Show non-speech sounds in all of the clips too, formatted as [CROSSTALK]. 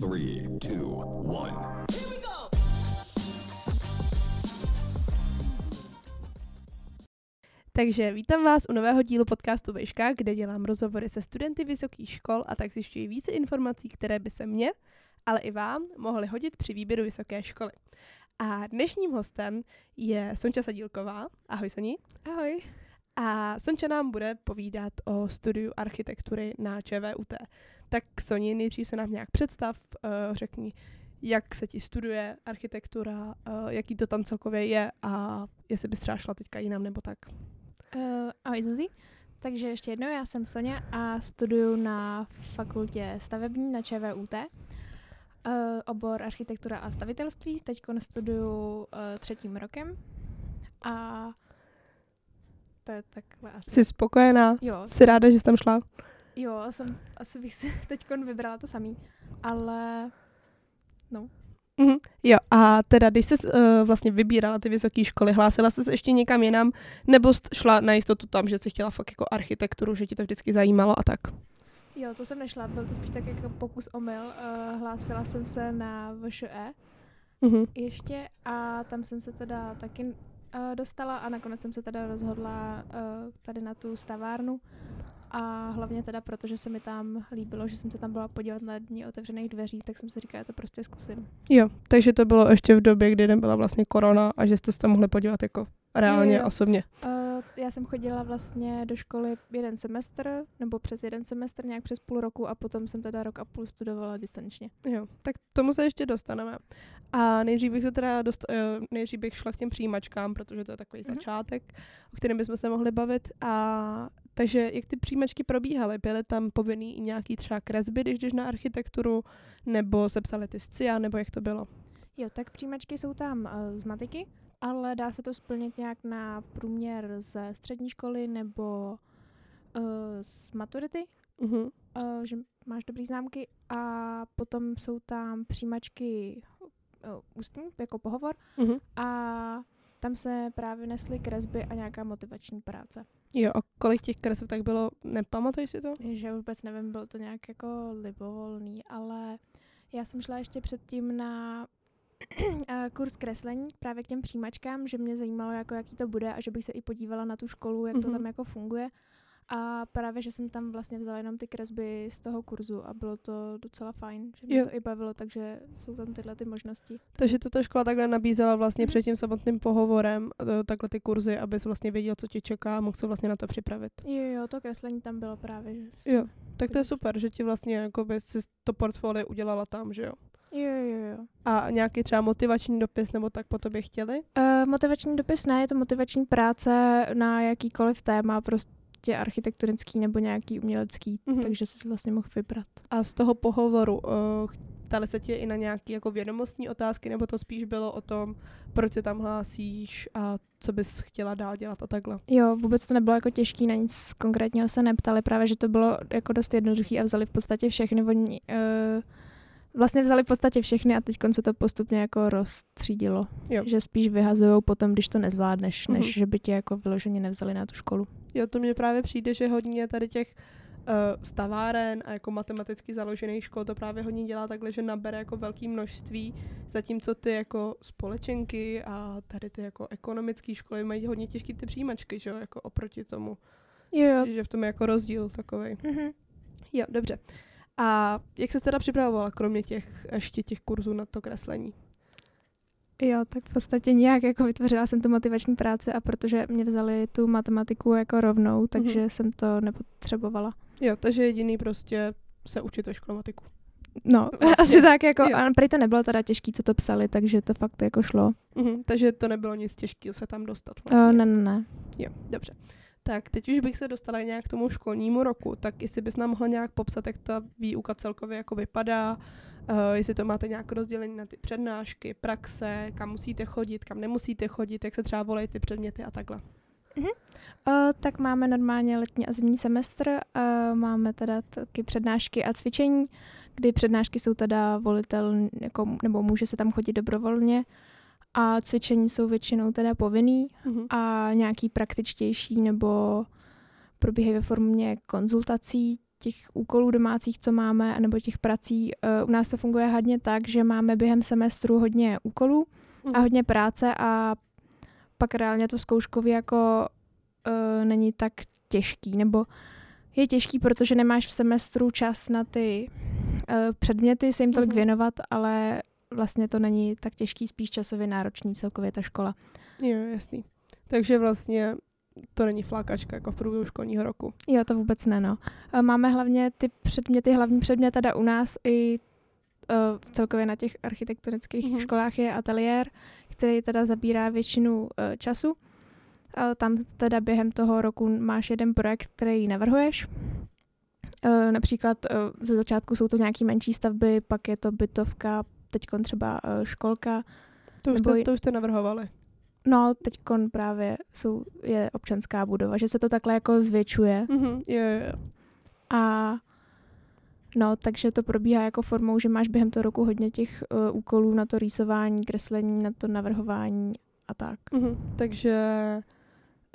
Three, two, one. Takže vítám vás u nového dílu podcastu Vejška, kde dělám rozhovory se studenty vysokých škol a tak zjišťuji více informací, které by se mě, ale i vám mohly hodit při výběru vysoké školy. A dnešním hostem je Sonča Sadílková. Ahoj Soni. Ahoj. A Sonča nám bude povídat o studiu architektury na ČVUT. Tak Soni, nejdřív se nám nějak představ, uh, řekni, jak se ti studuje architektura, uh, jaký to tam celkově je a jestli bys třeba šla teďka jinam nebo tak. Uh, ahoj Zuzi. Takže ještě jednou, já jsem Sonja a studuju na fakultě stavební na ČVUT. Uh, obor architektura a stavitelství. Teď studuju uh, třetím rokem. A to je takhle asi. Jsi spokojená? Jo. Jsi ráda, že jsi tam šla? Jo, jsem, asi bych si [LAUGHS] teď vybrala to samý. Ale no, Mhm. Jo, a teda, když jsi uh, vlastně vybírala ty vysoké školy, hlásila jsi se ještě někam jinam, nebo šla na jistotu tam, že jsi chtěla fakt jako architekturu, že ti to vždycky zajímalo a tak? jo, to jsem nešla, byl to spíš tak jako pokus omyl. Uh, hlásila jsem se na VŠE Mhm. ještě a tam jsem se teda taky uh, dostala a nakonec jsem se teda rozhodla uh, tady na tu stavárnu a hlavně teda proto, že se mi tam líbilo, že jsem se tam byla podívat na dní otevřených dveří, tak jsem si říkala, já to prostě zkusím. Jo, takže to bylo ještě v době, kdy nebyla vlastně korona a že jste se tam mohli podívat jako reálně, Jo, jo. osobně. Uh, já jsem chodila vlastně do školy jeden semestr, nebo přes jeden semestr, nějak přes půl roku a potom jsem teda rok a půl studovala distančně. Jo, tak tomu se ještě dostaneme. A nejdřív bych se teda dost, eh, nejdřív bych šla k těm přijímačkám, protože to je takový Mhm. začátek, o kterém bychom se mohli bavit. A takže jak ty přijímačky probíhaly? Byly tam povinný i nějaký třeba kresby, když jdeš na architekturu, nebo se psaly ty scia, nebo jak to bylo? Jo, tak přijímačky jsou tam uh, z matiky, ale dá se to splnit nějak na průměr ze střední školy nebo uh, z maturity, Mhm. uh, že máš dobrý známky a potom jsou tam přijímačky uh, ústní, jako pohovor Mhm. a tam se právě nesly kresby a nějaká motivační práce. Jo, a kolik těch kreseb tak bylo, nepamatuješ si to? Že vůbec nevím, bylo to nějak jako libovolný, ale já jsem šla ještě předtím na [CLEARS THROAT] eh, kurz kreslení právě k těm přijímačkám, že mě zajímalo, jako jaký to bude a že bych se i podívala na tu školu, jak to Mhm. tam jako funguje. A právě, že jsem tam vlastně vzala jenom ty kresby z toho kurzu a bylo to docela fajn, že mě Jo. to i bavilo, takže jsou tam tyhle ty možnosti. Takže to ta škola takhle nabízela vlastně Mhm. před tím samotným pohovorem, eh, takhle ty kurzy, abys vlastně věděl, co tě čeká a mohl se vlastně na to připravit. Jo, jo, to kreslení tam bylo právě. Že Jo, tak to je super, že ti vlastně jakoby si to portfolio udělala tam, že jo? Jo, jo, jo. A nějaký třeba motivační dopis nebo tak po tobě chtěli? Uh, motivační dopis ne, je to motivační práce na jakýkoliv téma, prostě architektonický nebo nějaký umělecký, Mhm. mm-hmm. takže si vlastně mohl vybrat. A z toho pohovoru uh, ptali se tě i na nějaké jako vědomostní otázky, nebo to spíš bylo o tom, proč se tam hlásíš a co bys chtěla dál dělat a takhle? Jo, vůbec to nebylo jako těžký, na nic konkrétního se neptali, právě že to bylo jako dost jednoduchý a vzali v podstatě všechny, oni uh, vlastně vzali v podstatě všechny a teď se to postupně jako rozstřídilo. Jo. Že spíš vyhazujou potom, když to nezvládneš, než Mhm. že by tě jako vyloženě nevzali na tu školu. Jo, to mně právě přijde, že hodně tady těch uh, staváren a jako matematicky založených škol to právě hodně dělá takhle, že nabere jako velké množství, zatímco ty jako společenky a tady ty jako ekonomické školy mají hodně těžké ty přijímačky, že jo, jako oproti tomu, Jo, že v tom je jako rozdíl takový. Mhm. Jo, dobře. A jak se teda připravovala, kromě těch ještě těch kurzů na to kreslení? Jo, tak v podstatě nějak jako vytvořila jsem tu motivační práci a protože mě vzali tu matematiku jako rovnou, takže Mhm. jsem to nepotřebovala. Jo, takže jediný prostě se učit ve školomatiku. No, [LAUGHS] Vlastně, asi tak jako, jo. a prý to nebylo teda těžký, co to psali, takže to fakt jako šlo. Mhm, takže to nebylo nic těžkého se tam dostat Vlastně. vlastně. Uh, ne, ne, ne. Jo, dobře. Tak teď už bych se dostala nějak k tomu školnímu roku, tak jestli bys nám mohla nějak popsat, jak ta výuka celkově jako vypadá, uh, jestli to máte nějak rozdělení na ty přednášky, praxe, kam musíte chodit, kam nemusíte chodit, jak se třeba volají ty předměty a takhle. Uh, tak máme normálně letní a zimní semestr, uh, máme teda taky přednášky a cvičení, kdy přednášky jsou teda volitelné, jako, nebo může se tam chodit dobrovolně a cvičení jsou většinou teda povinný Mhm. a nějaký praktičtější nebo probíhají ve formě konzultací, těch úkolů domácích, co máme, nebo těch prací, uh, u nás to funguje hodně tak, že máme během semestru hodně úkolů a Mhm. hodně práce a pak reálně to zkouškově jako uh, není tak těžký, nebo je těžký, protože nemáš v semestru čas na ty uh, předměty se jim tolik Mhm. věnovat, ale vlastně to není tak těžký, spíš časově náročný celkově ta škola. Jo, jasný. Takže vlastně to není flákačka jako v průběhu školního roku. Jo, to vůbec ne, no. Máme hlavně ty předměty, hlavní předmět teda u nás i uh, celkově na těch architektonických Mhm. mm-hmm. školách je ateliér, který teda zabírá většinu uh, času. Uh, tam teda během toho roku máš jeden projekt, který navrhuješ. Uh, například uh, ze začátku jsou to nějaké menší stavby, pak je to bytovka, teď třeba uh, školka. To už, Nebo jste, i- to už jste navrhovali. No, teď právě jsou, je občanská budova, že se to takhle jako zvětšuje. Mhm, jo, jo, jo. A no, takže to probíhá jako formou, že máš během toho roku hodně těch uh, úkolů na to rýsování, kreslení, na to navrhování a tak. Mhm. Takže,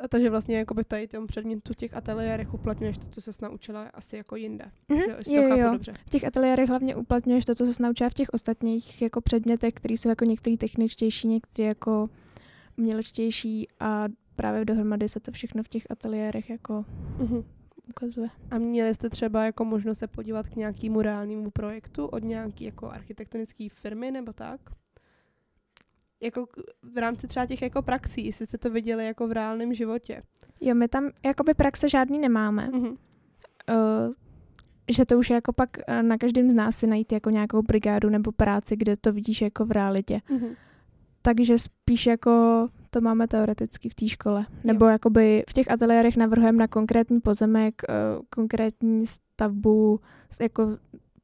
takže vlastně jako by tady tom předmětu těch ateliérech uplatňuješ to, co se naučila asi jako jinde. Mhm, Že, jo, to chápu jo. dobře. V těch ateliérech hlavně uplatňuješ to, co se naučila v těch ostatních jako předmětech, které jsou jako některý techničtější, některé jako umělečtější a právě dohromady se to všechno v těch ateliérech jako Mhm. ukazuje. A měli jste třeba jako možnost se podívat k nějakému reálnému projektu od nějaké jako architektonické firmy nebo tak? Jako v rámci třeba těch jako praxí, jestli jste to viděli jako v reálném životě. Jo, my tam jakoby praxe žádný nemáme. Mhm. uh, že to už je jako pak uh, na každém z nás si najít jako nějakou brigádu nebo práci, kde to vidíš jako v realitě. Mhm. Takže spíš jako to máme teoreticky v té škole. Nebo jakoby v těch ateliérech navrhujeme na konkrétní pozemek, uh, konkrétní stavbu, jako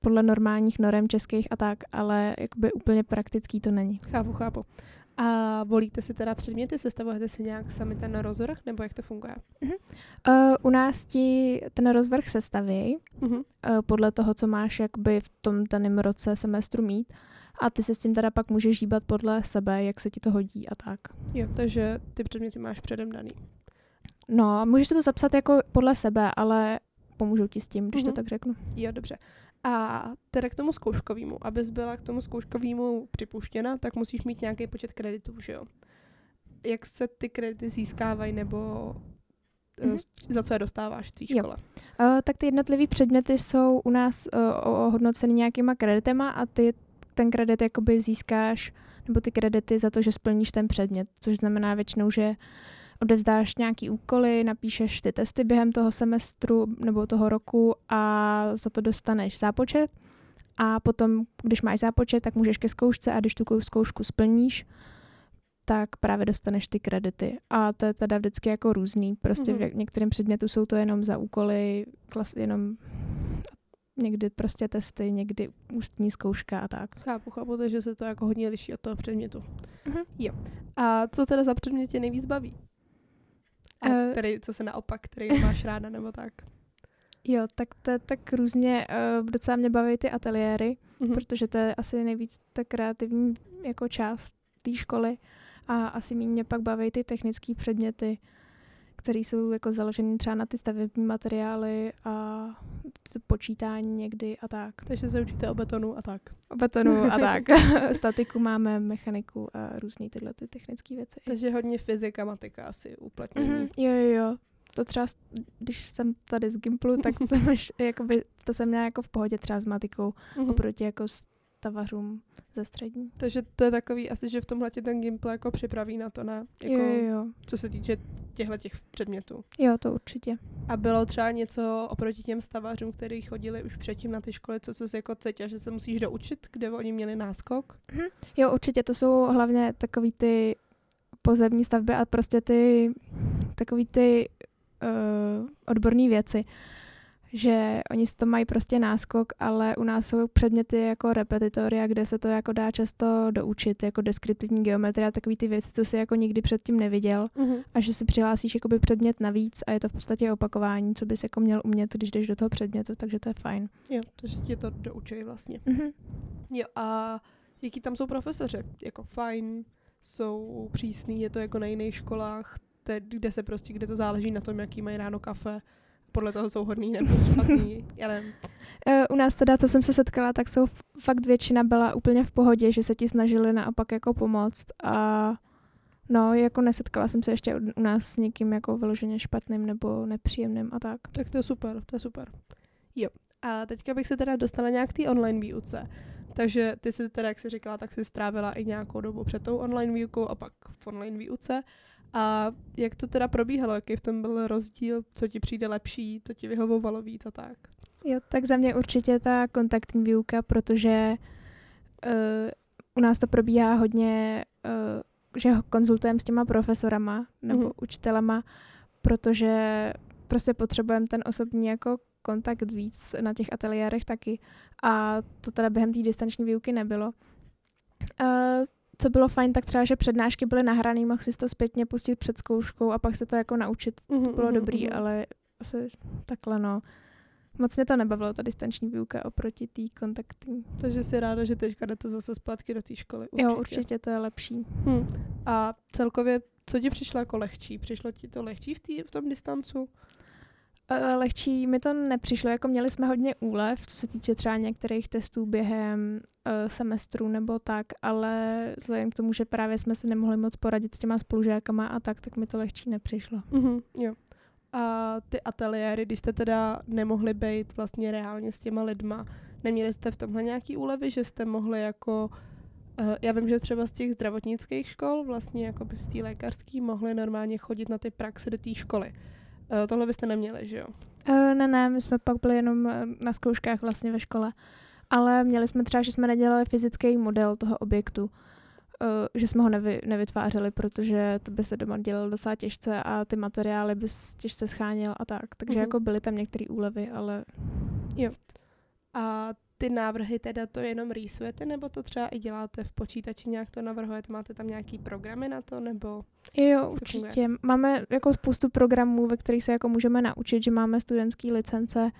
podle normálních norem českých a tak, ale jakoby úplně praktický to není. Chápu, chápu. A volíte si teda předměty, sestavujete si nějak sami ten rozvrh, nebo jak to funguje? Uh, u nás ti ten rozvrh sestaví, Mhm. uh, podle toho, co máš jakoby v tom daném roce semestru mít. A ty se s tím teda pak můžeš hýbat podle sebe, jak se ti to hodí a tak. Jo, takže ty předměty máš předem daný. No, a můžeš si to zapsat jako podle sebe, ale pomůžou ti s tím, když Mhm. to tak řeknu. Jo, dobře. A teda k tomu zkouškovému, abys byla k tomu zkouškovému připuštěna, tak musíš mít nějaký počet kreditů, že jo? Jak se ty kredity získávají, nebo Mhm. mm za co je dostáváš v té Jo. škole? Uh, tak ty jednotlivé předměty jsou u nás uh, ohodnoceny nějakýma kreditema a ty ten kredit jakoby získáš, nebo ty kredity za to, že splníš ten předmět, což znamená většinou, že odevzdáš nějaký úkoly, napíšeš ty testy během toho semestru nebo toho roku a za to dostaneš zápočet. A potom, když máš zápočet, tak můžeš ke zkoušce a když tu zkoušku splníš, tak právě dostaneš ty kredity. A to je teda vždycky jako různý. Prostě Mhm. v některém předmětu jsou to jenom za úkoly, klas, jenom někdy prostě testy, někdy ústní zkouška a tak. Chápu, chápu, takže se to jako hodně liší od toho předmětu. Mhm. Jo. A co teda za předmět tě nejvíc baví? A Eh. který, co se naopak, který nemáš ráda, nebo tak? Jo, tak to je tak různě, uh, docela mě baví ty ateliéry, Mhm. protože to je asi nejvíc ta kreativní jako část té školy a asi méně mě pak baví ty technické předměty, které jsou jako založené třeba na ty stavební materiály a počítání někdy a tak. Takže se učíte o betonu a tak. O betonu a [LAUGHS] tak. [LAUGHS] Statiku máme, mechaniku a různé tyhle ty technické věci. Takže hodně fyzika, matika asi uplatnění. Mhm, jo, jo, jo. To třeba, s- když jsem tady z Gimplu, tak to, máš, [LAUGHS] jakoby, to jsem měla jako v pohodě třeba s matikou, Mhm. oproti jako stavařům ze střední. Takže to je takový asi, že v tomhle tě ten Gimple jako připraví na to, ne? Jako, Jo, jo, jo. Co se týče těchto těch předmětů. Jo, to určitě. A bylo třeba něco oproti těm stavařům, kteří chodili už předtím na ty školy, co se jako cítil, že se musíš doučit, kde oni měli náskok? Jo, určitě, to jsou hlavně takový ty pozemní stavby a prostě ty takový ty uh, odborné věci, že oni si to mají prostě náskok, ale u nás jsou předměty jako repetitoria, kde se to jako dá často doučit, jako deskriptivní geometrie a takový ty věci, co si jako nikdy předtím neviděl Mhm. a že si přihlásíš jakoby předmět navíc a je to v podstatě opakování, co bys jako měl umět, když jdeš do toho předmětu, takže to je fajn. Jo, takže ti to doučí vlastně. Mhm. Jo, a jaký tam jsou profesoři? Jako fajn, jsou přísný, je to jako na jiných školách, te, kde se prostě, kde to záleží na tom, jaký mají ráno kafe podle toho jsou hodný nebo špatný, já nevím. [LAUGHS] Eh, U nás teda, co jsem se setkala, tak jsou fakt většina byla úplně v pohodě, že se ti snažili naopak jako pomoct a no, jako nesetkala jsem se ještě u nás s někým jako vyloženě špatným nebo nepříjemným a tak. Tak to je super, to je super. Jo. A teďka bych se teda dostala nějak k té online výuce. Takže ty jsi teda, jak jsi říkala, tak jsi strávila i nějakou dobu před tou online výukou a pak v online výuce. A jak to teda probíhalo? Jaký v tom byl rozdíl? Co ti přijde lepší? Co ti vyhovovalo víc a tak? Jo, tak za mě určitě ta kontaktní výuka, protože uh, u nás to probíhá hodně, uh, že ho konzultujeme s těma profesorama nebo Mhm. mm. učitelema, protože prostě potřebujeme ten osobní jako kontakt víc na těch ateliérech taky. A to teda během té distanční výuky nebylo. Uh, co bylo fajn, tak třeba, že přednášky byly nahrané, mohl si to zpětně pustit před zkouškou a pak se to jako naučit. To bylo dobrý, ale asi takhle no. Moc mě to nebavilo, ta distanční výuka oproti té kontaktní. Takže jsi ráda, že teďka jdete zase zpátky do té školy. Určitě. Jo, určitě to je lepší. Hm. A celkově, co ti přišlo jako lehčí? Přišlo ti to lehčí v, tý, v tom distancu? Uh, lehčí mi to nepřišlo, jako měli jsme hodně úlev, co se týče třeba některých testů během uh, semestru nebo tak, ale vzhledem k tomu, že právě jsme si nemohli moc poradit s těma spolužákama a tak, tak mi to lehčí nepřišlo. Mhm, jo. A ty ateliéry, když jste teda nemohli být vlastně reálně s těma lidma, neměli jste v tomhle nějaký úlevy, že jste mohli jako, já vím, že třeba z těch zdravotnických škol, vlastně jako by z té lékařský, mohli normálně chodit na ty praxe do té školy. Uh, tohle byste neměli, že jo? Uh, ne, ne, my jsme pak byli jenom eh, na zkouškách vlastně ve škole. Ale měli jsme třeba, že jsme nedělali fyzický model toho objektu. Uh, že jsme ho nevy, nevytvářeli, protože to by se doma dělalo docela těžce a ty materiály by těžce schánil a tak. Takže Mhm. jako byly tam některé úlevy, ale A ty návrhy teda to jenom rýsujete, nebo to třeba i děláte v počítači, nějak to navrhujete, máte tam nějaký programy na to, nebo... jo, funguje? určitě. Máme jako spoustu programů, ve kterých se jako můžeme naučit, že máme studentské licence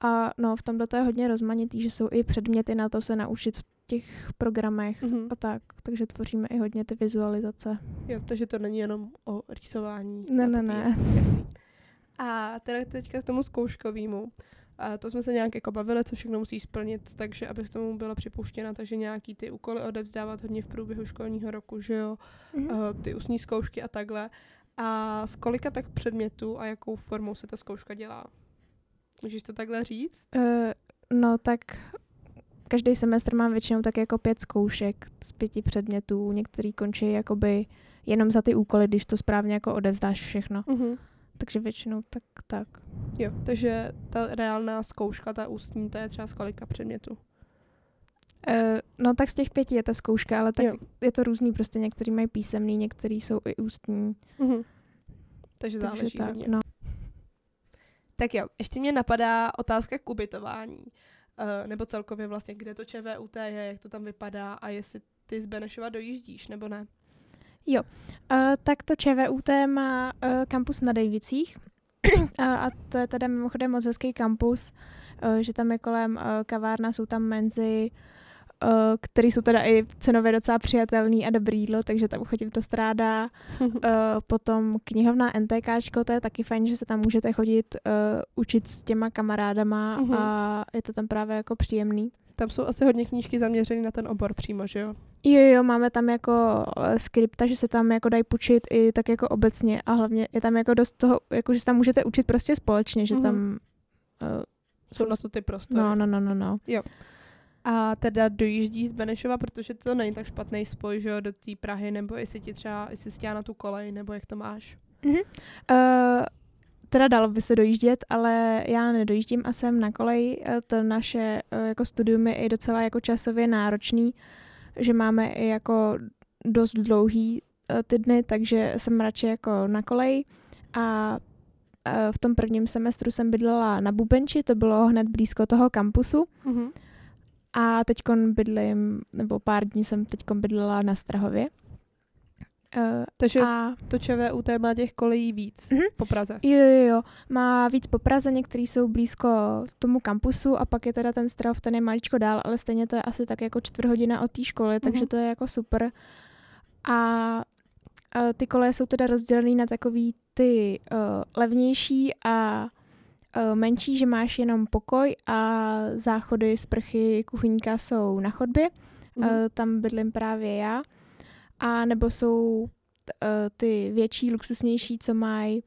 a no, v tomhle to je hodně rozmanitý, že jsou i předměty na to se naučit v těch programech Mhm. a tak. Takže tvoříme i hodně ty vizualizace. Jo, takže to není jenom o rýsování. Ne, ne, ne. Jasný. A teda teďka k tomu zkouškovému. A to jsme se nějak jako bavili, co všechno musíš splnit, takže aby k tomu byla připuštěna, takže nějaký ty úkoly odevzdávat hodně v průběhu školního roku, že jo, Mhm. uh, ty ústní zkoušky a takhle. A z kolika tak předmětů a jakou formou se ta zkouška dělá? Můžeš to takhle říct? Uh, no tak každý semestr mám většinou tak jako pět zkoušek z pěti předmětů. Některý končí jakoby jenom za ty úkoly, když to správně jako odevzdáš všechno. Uh-huh. Takže většinou tak, tak. Jo, takže ta reálná zkouška, ta ústní, ta je třeba z kolika předmětů? Uh, no tak z těch pěti je ta zkouška, ale tak Jo. je to různý, prostě některý mají písemný, některý jsou i ústní. Uh-huh. Takže Takže záleží tak, hodně. no. Tak jo, ještě mě napadá otázka k ubytování. Uh, nebo celkově vlastně, kde to ČVUT je, jak to tam vypadá a jestli ty z Benešova dojíždíš, nebo ne. Uh, tak to ČVUT má uh, kampus na Dejvicích a, a to je teda mimochodem moc hezký kampus, uh, že tam je kolem uh, kavárna, jsou tam menzy, uh, který jsou teda i cenově docela přijatelný a dobrý jídlo, takže tam chodím dost ráda. Uh, [LAUGHS] potom knihovna NTKčko, to je taky fajn, že se tam můžete chodit uh, učit s těma kamarádama Mhm. a je to tam právě jako příjemný. Tam jsou asi hodně knížky zaměřené na ten obor přímo, že jo? Jo, jo, máme tam jako uh, skripta, že se tam jako dají půjčit i tak jako obecně a hlavně je tam jako dost toho, jako že se tam můžete učit prostě společně, že Mhm. tam uh, Jsou na to ty prostory. No, no, no, no, no. A teda dojíždí z Benešova, protože to není tak špatný spoj, že jo, do té Prahy, nebo jestli ti třeba, jestli jsi na tu kolej, nebo jak to máš. Uh, teda dalo by se dojíždět, ale já nedojíždím a jsem na koleji. Eh, To naše uh, jako studium je i docela jako časově náročný, že máme i jako dost dlouhý uh, ty dny, takže jsem radši jako na koleji a v tom prvním semestru jsem bydlela na Bubenči, to bylo hned blízko toho kampusu Mhm. a teď bydlím, nebo pár dní jsem teď bydlela na Strahově. Uh, Takže a to ČVUT má těch kolejí víc Mhm. po Praze. Jo, jo, jo. Má víc po Praze, některý jsou blízko tomu kampusu a pak je teda ten Strahov, ten je maličko dál, ale stejně to je asi tak jako čtvrt hodina od té školy, takže Mhm. to je jako super. A, a ty koleje jsou teda rozdělený na takový ty uh, levnější a uh, menší, že máš jenom pokoj a záchody, sprchy, kuchyňka jsou na chodbě. Mhm. Uh, tam bydlím právě já. A nebo jsou uh, ty větší, luxusnější, co mají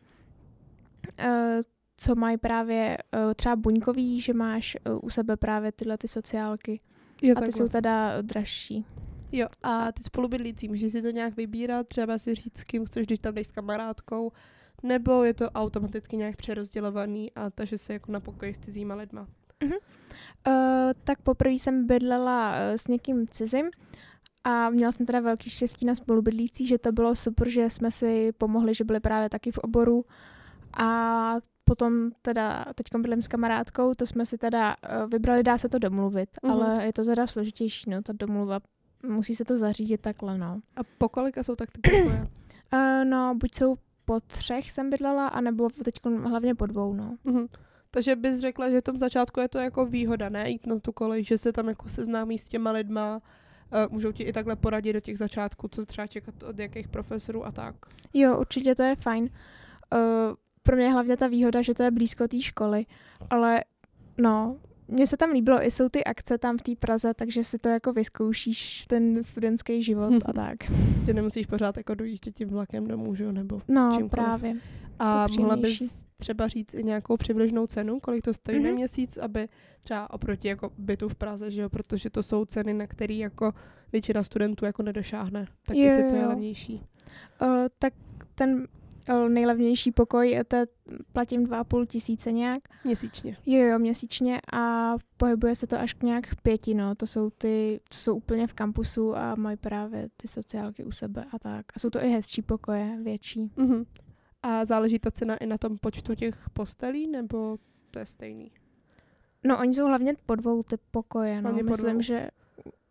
uh, co mají právě uh, třeba buňkový, že máš uh, u sebe právě tyhle ty sociálky. Jo, a ty takhle. jsou teda dražší. Jo, a ty spolubydlící, můžeš si to nějak vybírat, třeba si říct, s kým chceš, když tam jdeš s kamarádkou, nebo je to automaticky nějak přerozdělovaný a takže se jako na pokoji s cizíma lidma. Uh, tak poprvé jsem bydlela uh, s někým cizím a měla jsem teda velký štěstí na spolubydlící, že to bylo super, že jsme si pomohli, že byli právě taky v oboru a potom teda teď bydlím s kamarádkou, to jsme si teda uh, vybrali, dá se to domluvit, Mhm. ale je to teda složitější, no, ta domluva, musí se to zařídit takhle, no. A po kolika jsou tak ty pokoje? Uh, [CLEARS THROAT] no, buď jsou po třech jsem bydlela, anebo teď hlavně po dvou, no. Mhm. Takže bys řekla, že v tom začátku je to jako výhoda, ne? Jít na tu kolej, že se tam jako seznámí s těma lidma, můžou ti i takhle poradit do těch začátků, co třeba čekat od jakých profesorů a tak. Jo, určitě to je fajn. Uh, pro mě je hlavně ta výhoda, že to je blízko té školy, ale no, mně se tam líbilo, i jsou ty akce tam v té Praze, takže si to jako vyzkoušíš, ten studentský život a [LAUGHS] tak. Že nemusíš pořád jako dojíždět tím vlakem domů, že jo, nebo... No, Čímkoliv. právě. A To mohla bys třeba říct i nějakou přibližnou cenu, kolik to stojí mm-hmm. na Mhm. měsíc, aby třeba oproti jako bytu v Praze, že jo, protože to jsou ceny, na které jako většina studentů jako nedošáhne, tak Jo, jestli to je levnější. Uh, tak ten uh, nejlevnější pokoj, to je, platím 2,5 tisíce nějak. Měsíčně. Jo, jo, měsíčně a pohybuje se to až k nějak pěti, no. To jsou ty, co jsou úplně v kampusu a mají právě ty sociálky u sebe a tak. A jsou to i hezčí pokoje, větší. Mm-hmm. A záleží ta cena i na tom počtu těch postelí, nebo to je stejný? No, oni jsou hlavně po dvou ty pokoje, no. Hlavně Myslím, dvou. že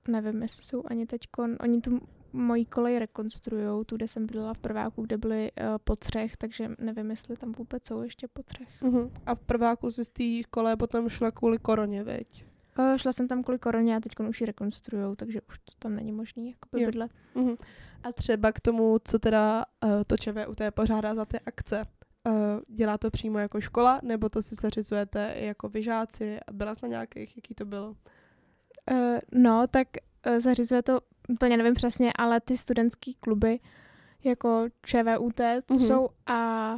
nevím, jestli jsou ani teďkon, oni tu moji kolej rekonstruujou, tu, kde jsem bydlela v prváku, kde byly uh, po třech, takže nevím, jestli tam vůbec jsou ještě po třech. Mm-hmm. A v prváku si z té kole potom šla kvůli koroně, veď? Uh, šla jsem tam kvůli koroně a teď už ji rekonstruujou, takže už to tam není možný jakoby bydlet. Mm-hmm. A třeba k tomu, co teda uh, to ČVUT pořádá za ty akce, uh, dělá to přímo jako škola, nebo to si zařizujete jako vyžáci? Byla jsi na nějakých, jaký to bylo? Uh, no, tak uh, zařizuje to, úplně nevím přesně, ale ty studentské kluby, jako ČVUT, co Mhm. jsou a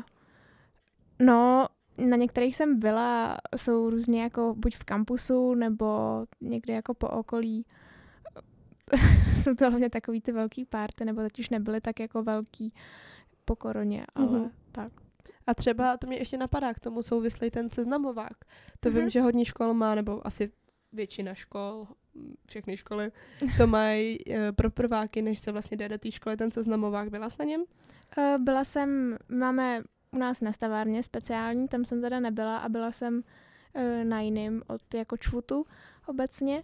no, na některých jsem byla, jsou různě jako buď v kampusu, nebo někde jako po okolí. [LAUGHS] jsou to hlavně takový ty velký párty, nebo teď už nebyly tak jako velký po koroně, ale Mhm. tak. A třeba, to mě ještě napadá, k tomu souvislý ten seznamovák. To Mhm. vím, že hodně škol má, nebo asi většina škol, všechny školy, to [LAUGHS] mají eh, pro prváky, než se vlastně jde do té školy, ten seznamovák. Byla jsi na něm? Uh, byla jsem, máme u nás na stavárně speciální, tam jsem teda nebyla a byla jsem uh, na jiným od jako čvutu obecně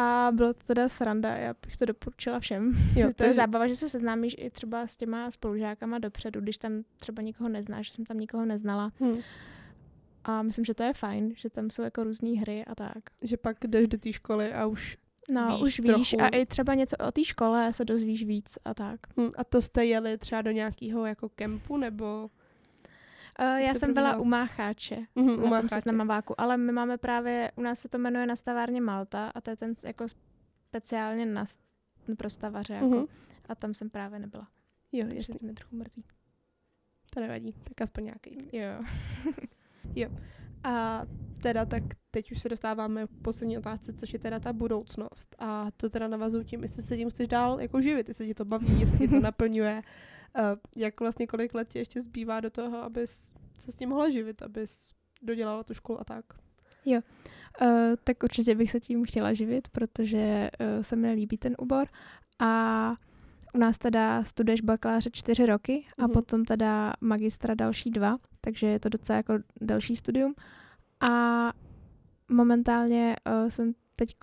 a bylo to teda sranda, já bych to doporučila všem. [LAUGHS] Jo, to je zábava, že se seznámíš i třeba s těma spolužákama dopředu, když tam třeba nikoho neznáš, že jsem tam nikoho neznala. Hm. A myslím, že to je fajn, že tam jsou jako různé hry a tak. Že pak jdeš do té školy a už... No, Víš už víš trochu. a i třeba něco o té škole se dozvíš víc a tak. Hm. A to jste jeli třeba do nějakého jako kempu, nebo... Uh, já jsem byla u Mácháče. Mhm, u na tom Mácháče. seznamováku, ale my máme právě, u nás se to jmenuje na stavárně Malta a to je ten jako speciálně na, pro stavaře jako, Mhm. a tam jsem právě nebyla. Jo, jasně, to mě trochu mrzí. to nevadí, tak aspoň nějaký. [LAUGHS] Jo. A teda tak teď už se dostáváme k poslední otázce, což je teda ta budoucnost. A to teda navazuju tím, jestli se tím chceš dál jako živit, jestli tě to baví, jestli tě to [LAUGHS] naplňuje. Jak vlastně kolik let ti ještě zbývá do toho, abys se s tím mohla živit, abys dodělala tu školu a tak. Uh, tak určitě bych se tím chtěla živit, protože uh, se mi líbí ten obor a u nás teda studuješ bakaláře čtyři roky a Mhm. potom teda magistra další dva, takže je to docela jako delší studium. A momentálně uh, jsem teď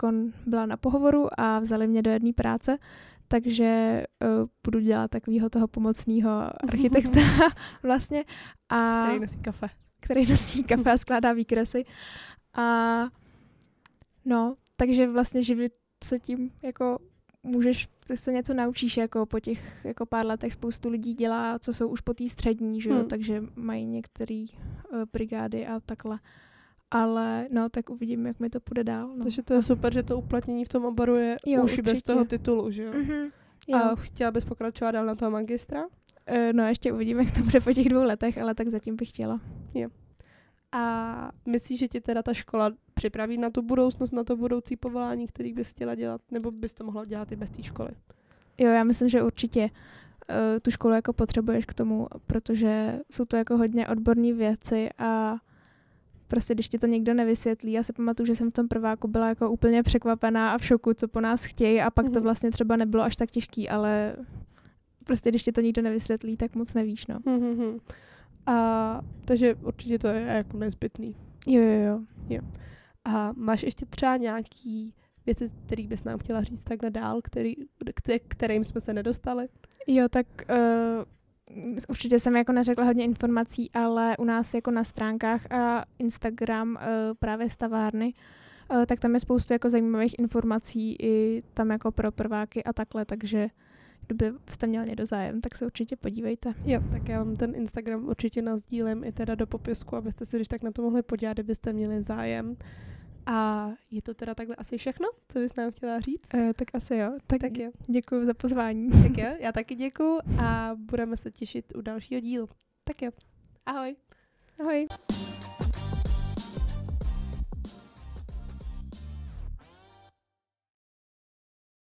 byla na pohovoru a vzali mě do jedné práce, takže uh, budu dělat takového toho pomocného architekta [LAUGHS] vlastně. A Který nosí kafe. který nosí kafe a skládá výkresy. A no, takže vlastně živit se tím jako můžeš, ty se něco naučíš jako po těch jako pár letech spoustu lidí dělá, co jsou už po té střední, že jo, Hmm. takže mají některé uh, brigády a takhle. Ale no, tak uvidím, jak mi to půjde dál. No. Takže to je super, že to uplatnění v tom oboru je Jo, už i bez určitě. toho titulu, že jo? Mhm. A Jo. chtěla bys pokračovat dál na toho magistra? Eh, No ještě uvidíme, jak to bude po těch dvou letech, ale tak zatím bych chtěla. A myslíš, že tě teda ta škola připraví na tu budoucnost, na to budoucí povolání, který bys chtěla dělat? Nebo bys to mohla dělat i bez té školy? Jo, já myslím, že určitě uh, tu školu jako potřebuješ k tomu, protože jsou to jako hodně odborné věci a prostě když ti to někdo nevysvětlí, já si pamatuju, že jsem v tom prváku byla jako úplně překvapená a v šoku, co po nás chtějí a pak to Mhm. vlastně třeba nebylo až tak těžký, ale prostě když ti to nikdo nevysvětlí, tak moc nevíš, no. Mhm. A takže určitě to je jako nezbytný. Jo, jo, jo. A máš ještě třeba nějaký věci, které bys nám chtěla říct takhle dál, který, k kterým jsme se nedostali? Jo, tak uh, určitě jsem jako neřekla hodně informací, ale u nás jako na stránkách a Instagram uh, právě stavárny, uh, tak tam je spoustu jako zajímavých informací i tam jako pro prváky a takhle, takže kdyby jste měl někdo zájem, tak se určitě podívejte. Jo, tak já vám ten Instagram určitě nazdílem i teda do popisku, abyste si když tak na to mohli podívat, kdybyste měli zájem. A je to teda takhle asi všechno, co bys nám chtěla říct? Uh, tak asi jo. Tak, Tak jo, děkuji za pozvání. tak jo, já taky děkuju a budeme se těšit u dalšího dílu. Tak jo, ahoj. Ahoj.